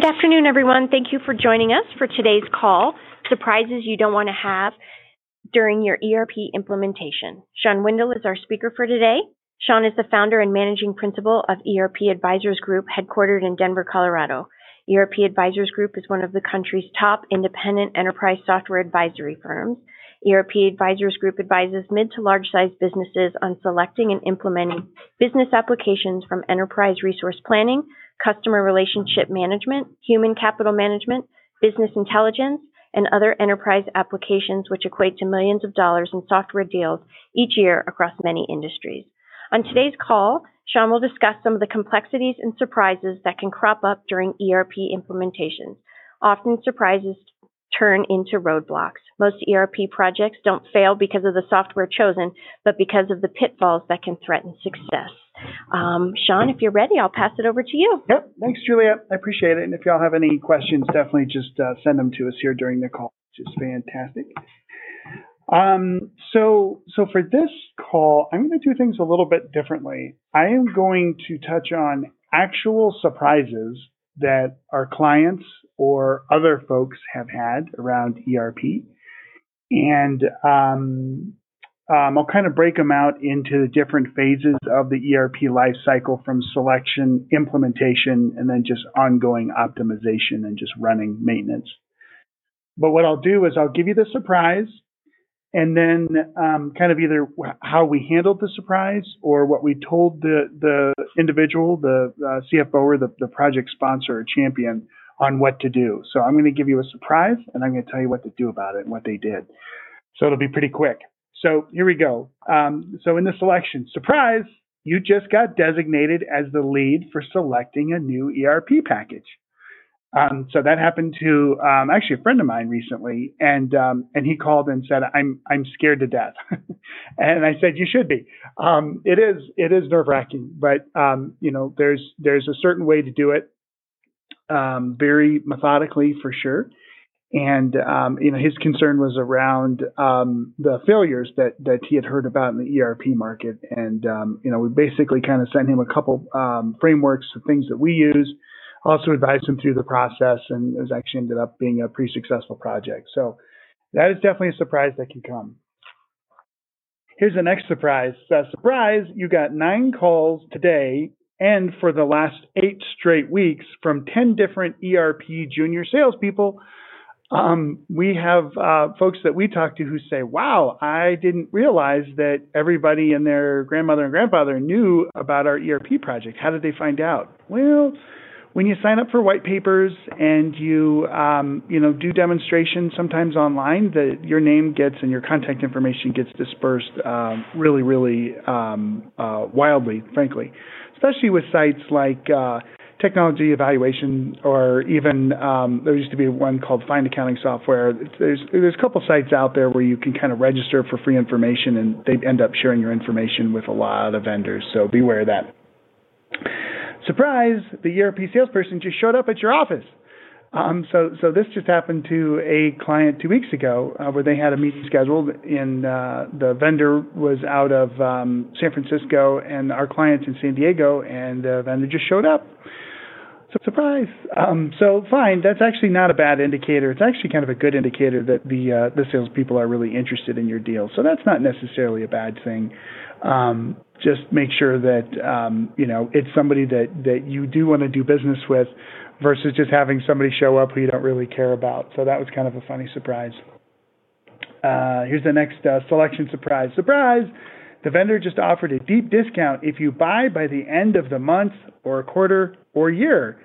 Good afternoon, everyone. Thank you for joining us for today's call, Surprises You Don't Want to Have During Your ERP Implementation. Sean Windle is our speaker for today. Sean is the founder and managing principal of ERP Advisors Group, headquartered in Denver, Colorado. ERP Advisors Group is one of the country's top independent enterprise software advisory firms. ERP Advisors Group advises mid to large sized businesses on selecting and implementing business applications from enterprise resource planning, customer relationship management, human capital management, business intelligence, and other enterprise applications which equate to millions of dollars in software deals each year across many industries. On today's call, Sean will discuss some of the complexities and surprises that can crop up during ERP implementations. Often surprises turn into roadblocks. Most ERP projects don't fail because of the software chosen, but because of the pitfalls that can threaten success. Um, Sean, if you're ready, I'll pass it over to you. Yep. Thanks, Julia. I appreciate it. And if y'all have any questions, definitely just uh, send them to us here during the call, which is fantastic. Um, so, so for this call, I'm going to do things a little bit differently. I am going to touch on actual surprises that our clients or other folks have had around ERP. And um, um, I'll kind of break them out into the different phases of the ERP life cycle from selection, implementation, and then just ongoing optimization and just running maintenance. But what I'll do is I'll give you the surprise and then um, kind of either how we handled the surprise or what we told the the individual, the uh, CFO or the, the project sponsor or champion on what to do. So I'm going to give you a surprise and I'm going to tell you what to do about it and what they did. So it'll be pretty quick. So here we go. Um, so in the selection, surprise, you just got designated as the lead for selecting a new ERP package. Um, so that happened to um, actually a friend of mine recently, and um, and he called and said, "I'm I'm scared to death," and I said, "You should be. Um, it is it is nerve wracking, but um, you know there's there's a certain way to do it, um, very methodically for sure." And you know his concern was around the failures that that he had heard about in the ERP market, and you know we basically kind of sent him a couple frameworks of things that we use also advised him through the process and it was actually ended up being a pretty successful project. So that is definitely a surprise that can come. Here's the next surprise. Uh, surprise, you got nine calls today and for the last eight straight weeks from 10 different ERP junior salespeople. Um, we have uh, folks that we talk to who say, wow, I didn't realize that everybody and their grandmother and grandfather knew about our ERP project. How did they find out? Well, when you sign up for white papers and you um, you know do demonstrations sometimes online that your name gets and your contact information gets dispersed um, really really um, uh, wildly frankly. Especially with sites like uh, technology evaluation or even um, there used to be one called find accounting software. There's there's a couple sites out there where you can kind of register for free information and they end up sharing your information with a lot of vendors. So beware of that surprise, the ERP salesperson just showed up at your office. Um, so, so this just happened to a client two weeks ago uh, where they had a meeting scheduled and uh, the vendor was out of um, San Francisco and our client's in San Diego and the vendor just showed up. So surprise. Um, so fine, that's actually not a bad indicator. It's actually kind of a good indicator that the uh, the salespeople are really interested in your deal. So that's not necessarily a bad thing. Um, just make sure that um, you know it's somebody that that you do want to do business with, versus just having somebody show up who you don't really care about. So that was kind of a funny surprise. Uh, here's the next uh, selection surprise. Surprise! The vendor just offered a deep discount if you buy by the end of the month or quarter or year.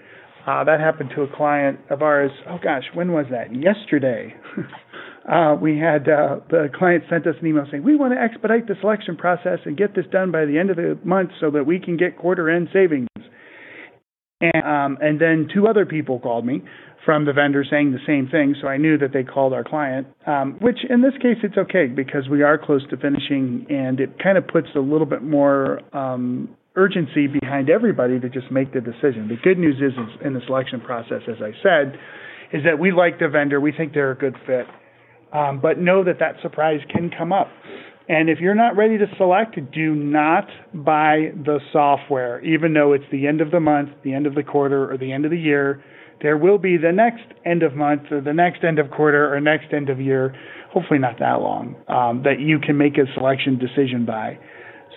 Uh, that happened to a client of ours. Oh gosh, when was that? Yesterday. uh, we had uh, the client sent us an email saying we want to expedite the selection process and get this done by the end of the month so that we can get quarter end savings. And, um, and then two other people called me from the vendor saying the same thing, so I knew that they called our client. Um, which in this case it's okay because we are close to finishing, and it kind of puts a little bit more um, urgency behind everybody to just make the decision. The good news is, in the selection process, as I said, is that we like the vendor, we think they're a good fit, um, but know that that surprise can come up. And if you're not ready to select, do not buy the software, even though it's the end of the month, the end of the quarter, or the end of the year. there will be the next end of month or the next end of quarter or next end of year, hopefully not that long, um, that you can make a selection decision by.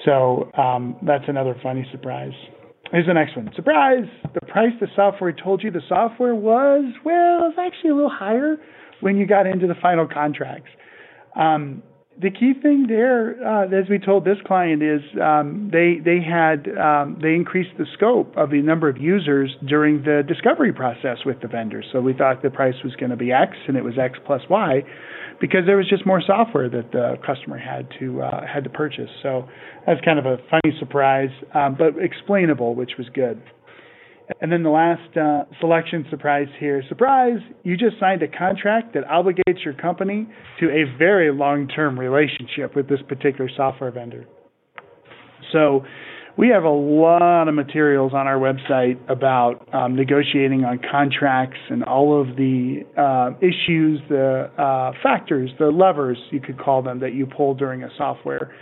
So um, that's another funny surprise. Here's the next one. Surprise! The price the software told you the software was, well, it's actually a little higher when you got into the final contracts. Um, the key thing there, uh, as we told this client, is um, they they had um, they increased the scope of the number of users during the discovery process with the vendor. So we thought the price was going to be X, and it was X plus Y, because there was just more software that the customer had to uh, had to purchase. So that's kind of a funny surprise, um, but explainable, which was good. And then the last uh, selection surprise here. Surprise! You just signed a contract that obligates your company to a very long term relationship with this particular software vendor. So we have a lot of materials on our website about um, negotiating on contracts and all of the uh, issues, the uh, factors, the levers, you could call them, that you pull during a software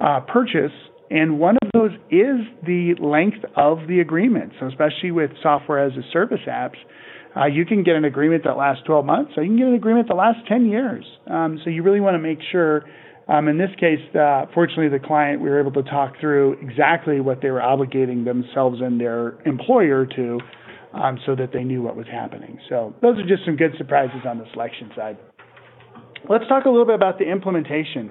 uh, purchase and one of those is the length of the agreement. So, especially with software as a service apps, uh, you can get an agreement that lasts 12 months, or you can get an agreement that lasts 10 years. Um, so, you really want to make sure. Um, in this case, uh, fortunately, the client we were able to talk through exactly what they were obligating themselves and their employer to, um, so that they knew what was happening. So, those are just some good surprises on the selection side. Let's talk a little bit about the implementation.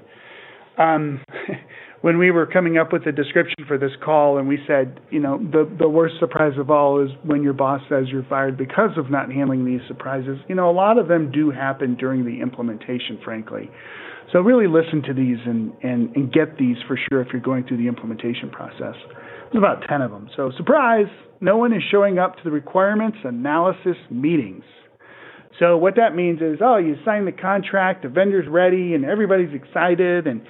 Um, when we were coming up with the description for this call and we said, you know, the the worst surprise of all is when your boss says you're fired because of not handling these surprises. You know, a lot of them do happen during the implementation, frankly. So really listen to these and, and, and get these for sure if you're going through the implementation process. There's about 10 of them. So surprise, no one is showing up to the requirements analysis meetings. So what that means is, oh, you sign the contract, the vendor's ready, and everybody's excited, and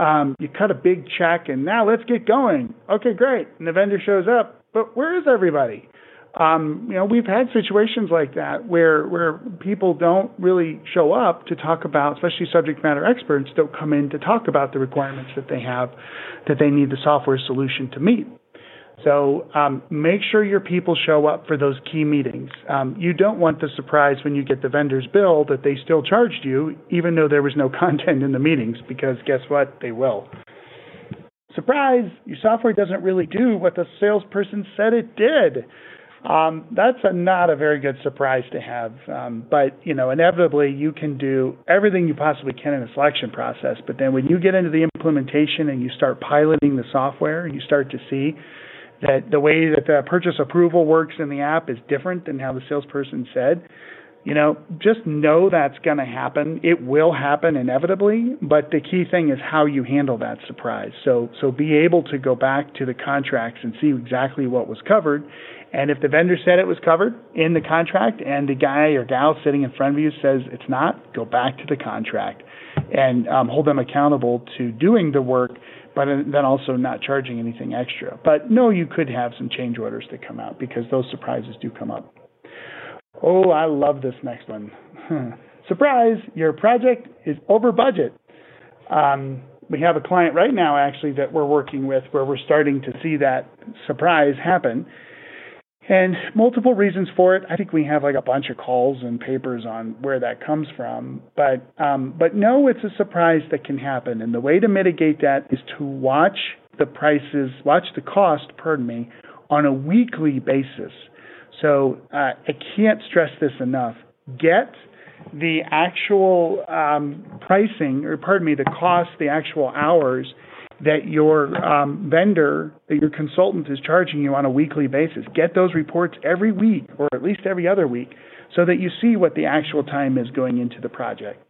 um, you cut a big check, and now let's get going. Okay, great. And the vendor shows up, but where is everybody? Um, you know, we've had situations like that where where people don't really show up to talk about, especially subject matter experts, don't come in to talk about the requirements that they have that they need the software solution to meet. So um, make sure your people show up for those key meetings. Um, you don't want the surprise when you get the vendor's bill that they still charged you, even though there was no content in the meetings, because guess what? They will. Surprise! Your software doesn't really do what the salesperson said it did. Um, that's a, not a very good surprise to have. Um, but you know, inevitably, you can do everything you possibly can in a selection process. But then, when you get into the implementation and you start piloting the software, you start to see that the way that the purchase approval works in the app is different than how the salesperson said. You know, just know that's going to happen. It will happen inevitably, but the key thing is how you handle that surprise. So, so be able to go back to the contracts and see exactly what was covered. And if the vendor said it was covered in the contract and the guy or gal sitting in front of you says it's not, go back to the contract and um, hold them accountable to doing the work but then also not charging anything extra. But no, you could have some change orders that come out because those surprises do come up. Oh, I love this next one. Surprise, your project is over budget. Um, we have a client right now actually that we're working with where we're starting to see that surprise happen and multiple reasons for it. I think we have like a bunch of calls and papers on where that comes from, but um, but no, it's a surprise that can happen. And the way to mitigate that is to watch the prices, watch the cost, pardon me, on a weekly basis. So uh, I can't stress this enough. Get the actual um, pricing, or pardon me, the cost, the actual hours that your um, vendor, that your consultant is charging you on a weekly basis. Get those reports every week or at least every other week so that you see what the actual time is going into the project.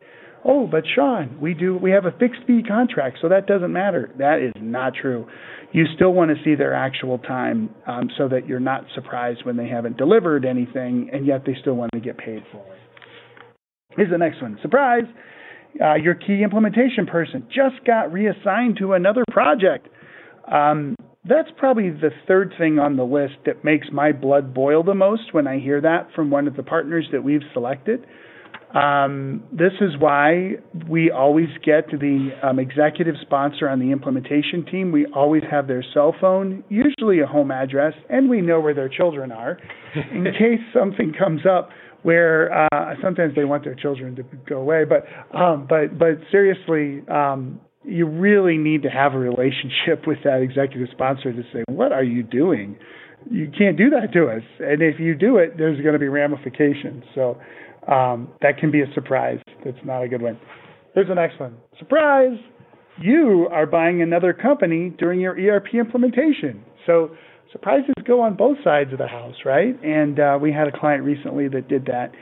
Oh, but Sean, we do we have a fixed fee contract, so that doesn't matter. That is not true. You still want to see their actual time um, so that you're not surprised when they haven't delivered anything and yet they still want to get paid for it. Here's the next one. Surprise! Uh, your key implementation person just got reassigned to another project. Um, that's probably the third thing on the list that makes my blood boil the most when I hear that from one of the partners that we've selected. Um, this is why we always get the um, executive sponsor on the implementation team. We always have their cell phone, usually a home address, and we know where their children are in case something comes up where uh, sometimes they want their children to go away. But um, but but seriously, um, you really need to have a relationship with that executive sponsor to say, what are you doing? You can't do that to us. And if you do it, there's going to be ramifications. So um, that can be a surprise. That's not a good one. Here's the next one. Surprise! You are buying another company during your ERP implementation. So surprises go on both sides of the house, right? And uh, we had a client recently that did that.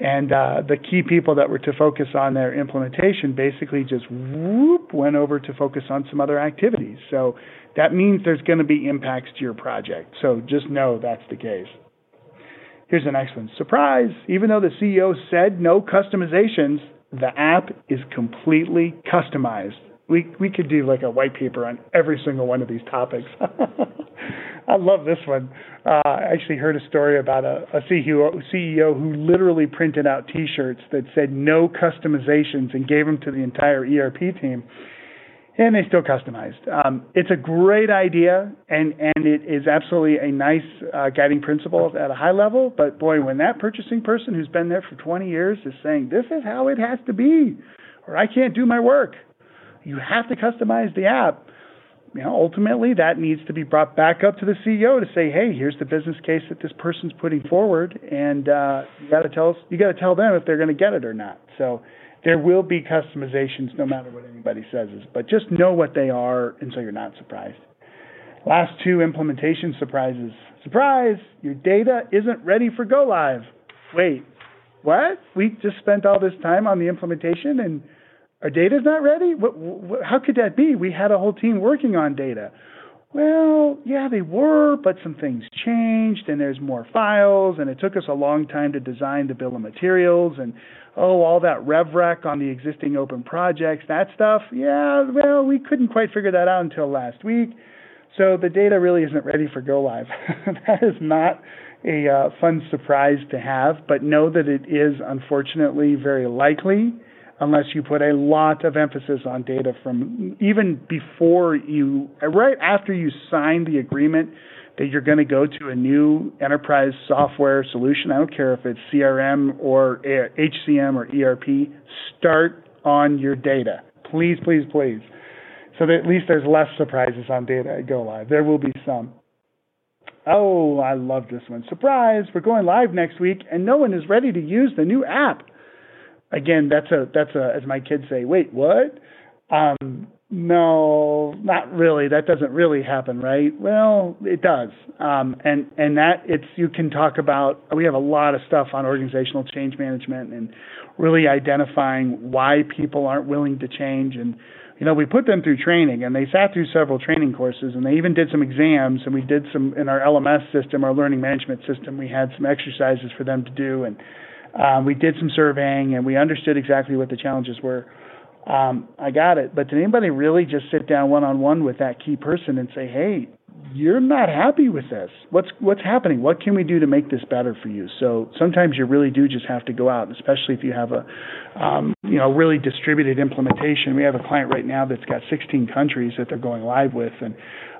And uh, the key people that were to focus on their implementation basically just whoop went over to focus on some other activities. So that means there's going to be impacts to your project. So just know that's the case. Here's the next one. Surprise! Even though the CEO said no customizations, the app is completely customized. We we could do like a white paper on every single one of these topics. I love this one. Uh, I actually heard a story about a, a CEO, CEO who literally printed out T-shirts that said no customizations and gave them to the entire ERP team, and they still customized. Um, it's a great idea, and and it is absolutely a nice uh, guiding principle at a high level. But boy, when that purchasing person who's been there for 20 years is saying this is how it has to be, or I can't do my work, you have to customize the app you know, ultimately that needs to be brought back up to the CEO to say, hey, here's the business case that this person's putting forward, and uh, you got to tell us, you got to tell them if they're going to get it or not. So there will be customizations no matter what anybody says, but just know what they are, and so you're not surprised. Last two implementation surprises. Surprise! Your data isn't ready for go live. Wait, what? We just spent all this time on the implementation and our data's not ready? What, what, how could that be? We had a whole team working on data. Well, yeah, they were, but some things changed and there's more files and it took us a long time to design the bill of materials and oh, all that rev RevRec on the existing open projects, that stuff. Yeah, well, we couldn't quite figure that out until last week. So the data really isn't ready for go live. that is not a uh, fun surprise to have, but know that it is unfortunately very likely unless you put a lot of emphasis on data from even before you, right after you sign the agreement that you're going to go to a new enterprise software solution. I don't care if it's CRM or HCM or ERP. Start on your data. Please, please, please. So that at least there's less surprises on data at Go Live. There will be some. Oh, I love this one. Surprise! We're going live next week and no one is ready to use the new app again, that's a that's a as my kids say, wait, what? Um, no, not really. That doesn't really happen, right? Well, it does. Um, and and that it's you can talk about. We have a lot of stuff on organizational change management and really identifying why people aren't willing to change and you know, we put them through training and they sat through several training courses and they even did some exams and we did some in our LMS system, our learning management system, we had some exercises for them to do and um, we did some surveying and we understood exactly what the challenges were. Um, I got it. But did anybody really just sit down one on one with that key person and say, "Hey, you're not happy with this. What's what's happening? What can we do to make this better for you?" So sometimes you really do just have to go out, especially if you have a um, you know really distributed implementation. We have a client right now that's got 16 countries that they're going live with, and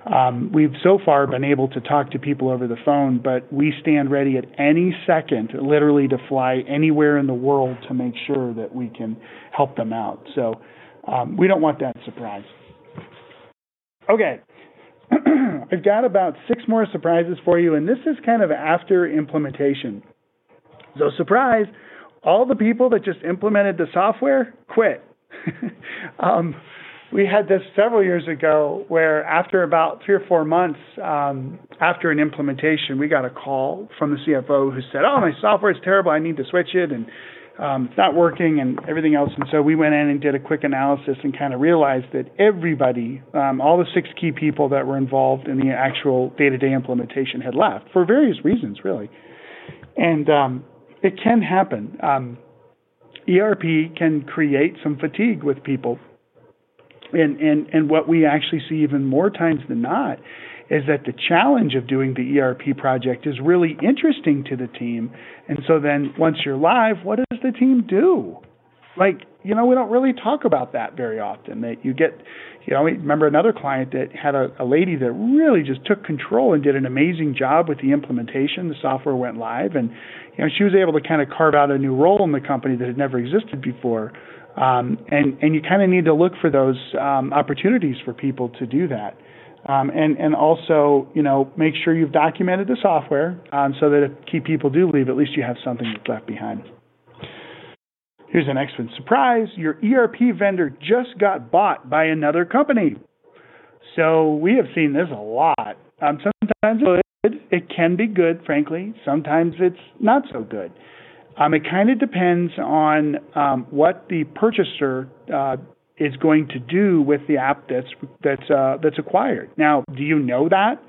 um, we've so far been able to talk to people over the phone, but we stand ready at any second, literally, to fly anywhere in the world to make sure that we can help them out. So um, we don't want that surprise. Okay. I've got about six more surprises for you, and this is kind of after implementation. So, surprise, all the people that just implemented the software quit. um, we had this several years ago where after about three or four months um, after an implementation, we got a call from the CFO who said, "Oh, my software is terrible. I need to switch it, and um, it's not working, and everything else." And so we went in and did a quick analysis and kind of realized that everybody, um, all the six key people that were involved in the actual day-to-day implementation, had left for various reasons, really. And um, it can happen. Um, ERP can create some fatigue with people and and and what we actually see even more times than not is that the challenge of doing the ERP project is really interesting to the team. And so then once you're live, what does the team do? Like, you know, we don't really talk about that very often. That you get, you know, remember another client that had a, a lady that really just took control and did an amazing job with the implementation. The software went live, and you know, she was able to kind of carve out a new role in the company that had never existed before. Um, and and you kind of need to look for those um, opportunities for people to do that. Um, and and also, you know, make sure you've documented the software um, so that if key people do leave, at least you have something that's left behind. Here's the next one. Surprise! Your ERP vendor just got bought by another company. So we have seen this a lot. Um, sometimes good. It can be good, frankly. Sometimes it's not so good. Um, it kind of depends on um, what the purchaser uh, is going to do with the app that's that's uh, that's acquired. Now, do you know that?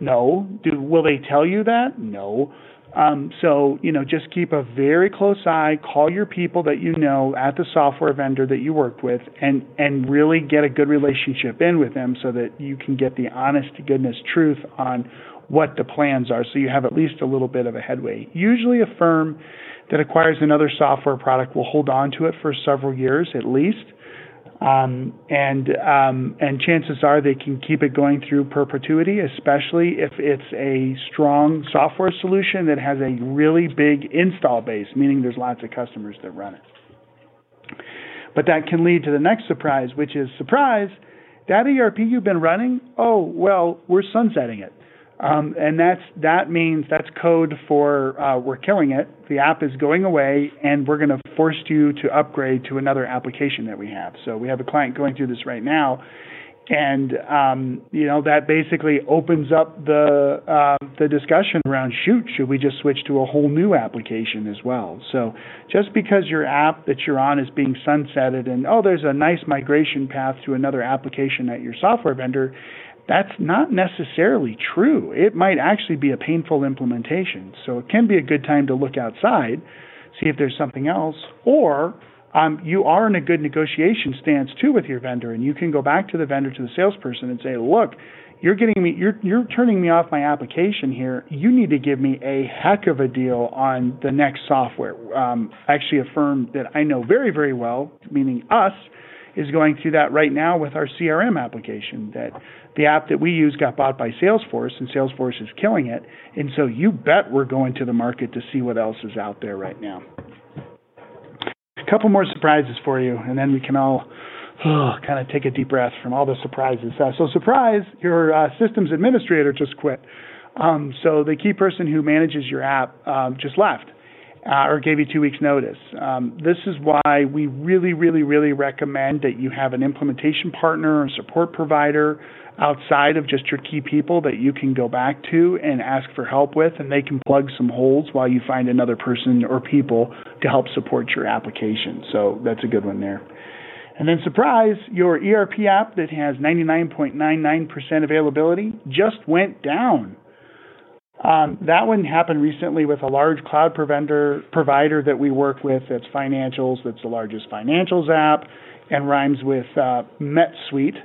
No. Do will they tell you that? No. Um, so you know, just keep a very close eye. Call your people that you know at the software vendor that you worked with, and and really get a good relationship in with them, so that you can get the honest to goodness truth on what the plans are, so you have at least a little bit of a headway. Usually, a firm that acquires another software product will hold on to it for several years at least. Um, and um, and chances are they can keep it going through perpetuity, especially if it's a strong software solution that has a really big install base, meaning there's lots of customers that run it. But that can lead to the next surprise, which is surprise, that ERP you've been running, oh well, we're sunsetting it. Um, and that's that means that's code for uh, we're killing it. The app is going away, and we're going to force you to upgrade to another application that we have. So we have a client going through this right now, and um, you know that basically opens up the uh, the discussion around shoot should we just switch to a whole new application as well. So just because your app that you're on is being sunsetted and oh there's a nice migration path to another application at your software vendor that's not necessarily true. It might actually be a painful implementation. So it can be a good time to look outside, see if there's something else, or um, you are in a good negotiation stance too with your vendor, and you can go back to the vendor, to the salesperson, and say, "Look, you're getting me, you're you're turning me off my application here. You need to give me a heck of a deal on the next software." Um, actually, a firm that I know very very well, meaning us, is going through that right now with our CRM application. That the app that we use got bought by Salesforce, and Salesforce is killing it. And so you bet we're going to the market to see what else is out there right now. A couple more surprises for you, and then we can all oh, kind of take a deep breath from all the surprises. Uh, so, surprise, your uh, systems administrator just quit. Um, so, the key person who manages your app um, just left. Uh, or gave you two weeks notice. Um, this is why we really, really, really recommend that you have an implementation partner or support provider outside of just your key people that you can go back to and ask for help with, and they can plug some holes while you find another person or people to help support your application. So that's a good one there. And then, surprise, your ERP app that has 99.99% availability just went down. Um, that one happened recently with a large cloud provider, provider that we work with that's financials, that's the largest financials app, and rhymes with uh, NetSuite.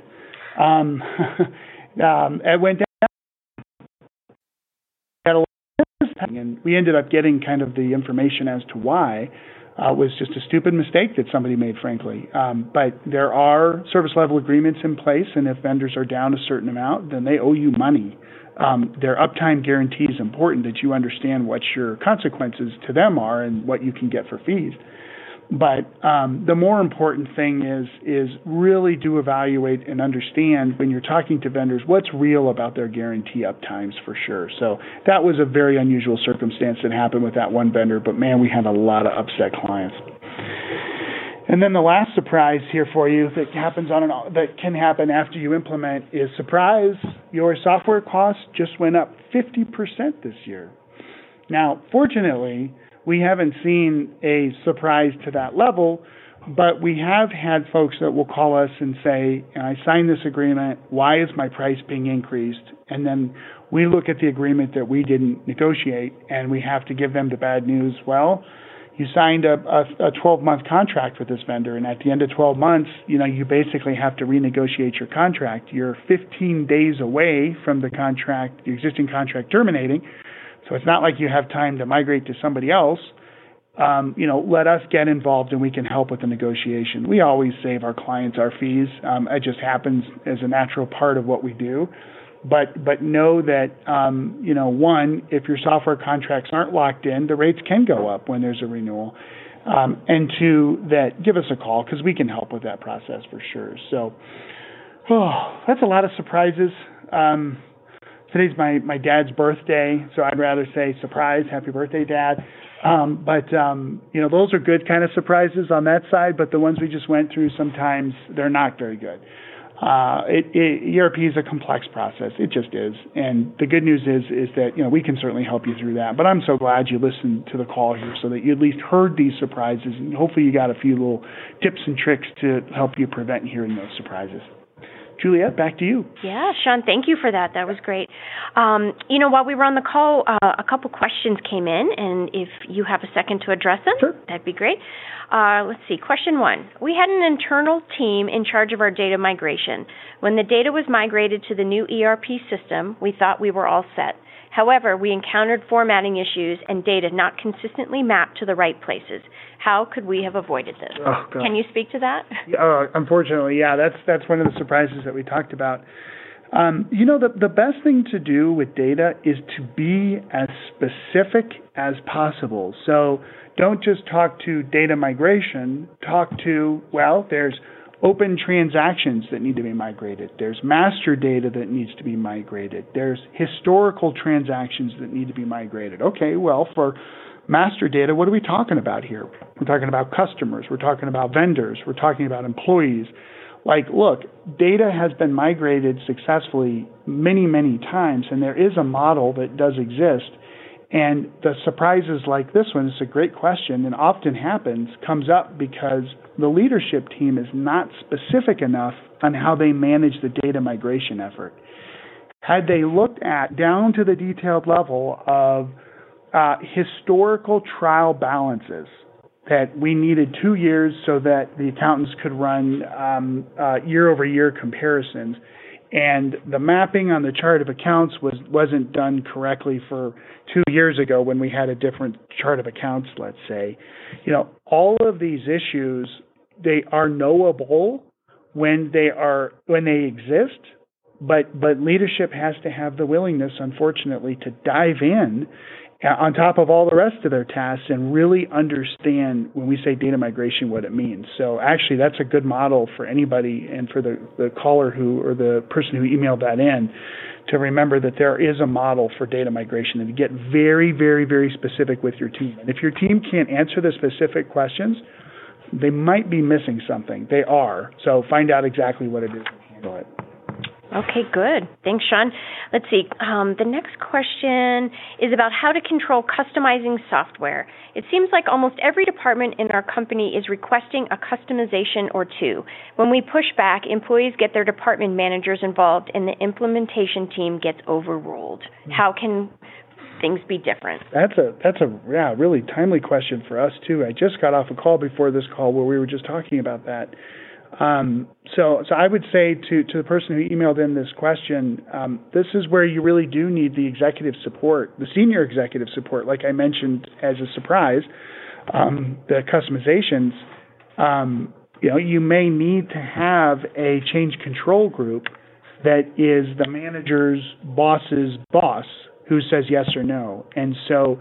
Um, um, it went down. And we ended up getting kind of the information as to why. Uh, was just a stupid mistake that somebody made, frankly. Um, but there are service level agreements in place, and if vendors are down a certain amount, then they owe you money. Um, their uptime guarantee is important that you understand what your consequences to them are and what you can get for fees. But um, the more important thing is is really do evaluate and understand when you're talking to vendors what's real about their guarantee uptimes for sure. So that was a very unusual circumstance that happened with that one vendor, but man, we had a lot of upset clients. And then the last surprise here for you that happens on an that can happen after you implement is surprise your software costs just went up 50% this year. Now, fortunately, we haven't seen a surprise to that level, but we have had folks that will call us and say, I signed this agreement. Why is my price being increased? And then we look at the agreement that we didn't negotiate and we have to give them the bad news. Well, you signed a, a, a 12 month contract with this vendor, and at the end of 12 months, you know, you basically have to renegotiate your contract. You're 15 days away from the contract, the existing contract terminating. So it's not like you have time to migrate to somebody else. Um, you know, let us get involved and we can help with the negotiation. We always save our clients our fees. Um, it just happens as a natural part of what we do. But but know that um, you know one, if your software contracts aren't locked in, the rates can go up when there's a renewal. Um, and two, that give us a call because we can help with that process for sure. So, oh, that's a lot of surprises. Um, today's my my dad's birthday, so I'd rather say surprise, happy birthday, dad. Um, but um, you know, those are good kind of surprises on that side. But the ones we just went through, sometimes they're not very good. Uh, it, it, ERP is a complex process. It just is. And the good news is is that you know we can certainly help you through that. But I'm so glad you listened to the call here, so that you at least heard these surprises, and hopefully you got a few little tips and tricks to help you prevent hearing those surprises. Juliet, back to you. Yeah, Sean, thank you for that. That was great. Um, you know, while we were on the call, uh, a couple questions came in, and if you have a second to address them, sure. that'd be great. Uh, let's see. Question one. We had an internal team in charge of our data migration. When the data was migrated to the new ERP system, we thought we were all set. However, we encountered formatting issues and data not consistently mapped to the right places. How could we have avoided this? Oh, Can you speak to that? Uh, unfortunately, yeah, that's that's one of the surprises that we talked about. Um, you know, the, the best thing to do with data is to be as specific as possible. So don't just talk to data migration, talk to, well, there's open transactions that need to be migrated. There's master data that needs to be migrated. There's historical transactions that need to be migrated. Okay, well, for master data, what are we talking about here? We're talking about customers, we're talking about vendors, we're talking about employees. Like, look, data has been migrated successfully many, many times, and there is a model that does exist. And the surprises like this one, it's a great question, and often happens, comes up because the leadership team is not specific enough on how they manage the data migration effort. Had they looked at down to the detailed level of uh, historical trial balances that we needed two years so that the accountants could run um, uh, year over year comparisons, and the mapping on the chart of accounts was wasn't done correctly for two years ago when we had a different chart of accounts, let's say. You know, all of these issues they are knowable when they are when they exist, but but leadership has to have the willingness, unfortunately, to dive in on top of all the rest of their tasks and really understand when we say data migration what it means. So actually that's a good model for anybody and for the, the caller who or the person who emailed that in to remember that there is a model for data migration and to get very, very, very specific with your team. And if your team can't answer the specific questions, they might be missing something. They are. So find out exactly what it is and handle it. Okay, good. Thanks, Sean. Let's see. Um, the next question is about how to control customizing software. It seems like almost every department in our company is requesting a customization or two. When we push back, employees get their department managers involved and the implementation team gets overruled. Hmm. How can things be different? That's a that's a yeah, really timely question for us too. I just got off a call before this call where we were just talking about that. Um, so, so I would say to, to the person who emailed in this question, um, this is where you really do need the executive support, the senior executive support, like I mentioned as a surprise, um, the customizations. Um, you know, you may need to have a change control group that is the manager's boss's boss who says yes or no, and so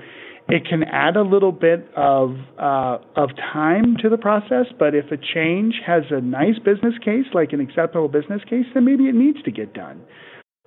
it can add a little bit of uh, of time to the process, but if a change has a nice business case, like an acceptable business case, then maybe it needs to get done.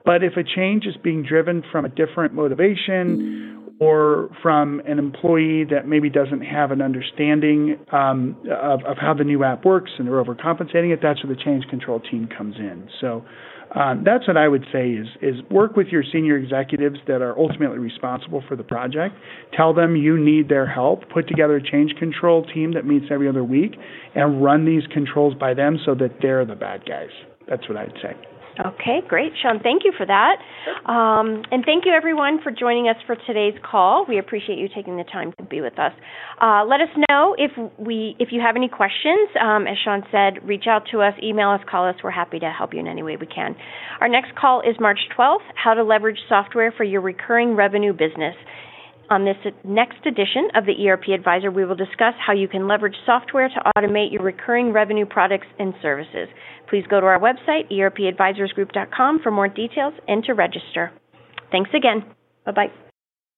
But if a change is being driven from a different motivation or from an employee that maybe doesn't have an understanding um, of, of how the new app works and they're overcompensating it, that's where the change control team comes in. So um, that's what I would say is is work with your senior executives that are ultimately responsible for the project. Tell them you need their help. Put together a change control team that meets every other week and run these controls by them so that they're the bad guys. That's what I'd say. Okay, great. Sean, thank you for that. Um, and thank you everyone for joining us for today's call. We appreciate you taking the time to be with us. Uh, let us know if we if you have any questions. Um, as Sean said, reach out to us, email us, call us. We're happy to help you in any way we can. Our next call is March 12th, how to leverage software for your recurring revenue business. On this next edition of the ERP Advisor, we will discuss how you can leverage software to automate your recurring revenue products and services. Please go to our website, erpadvisorsgroup.com, for more details and to register. Thanks again. Bye bye.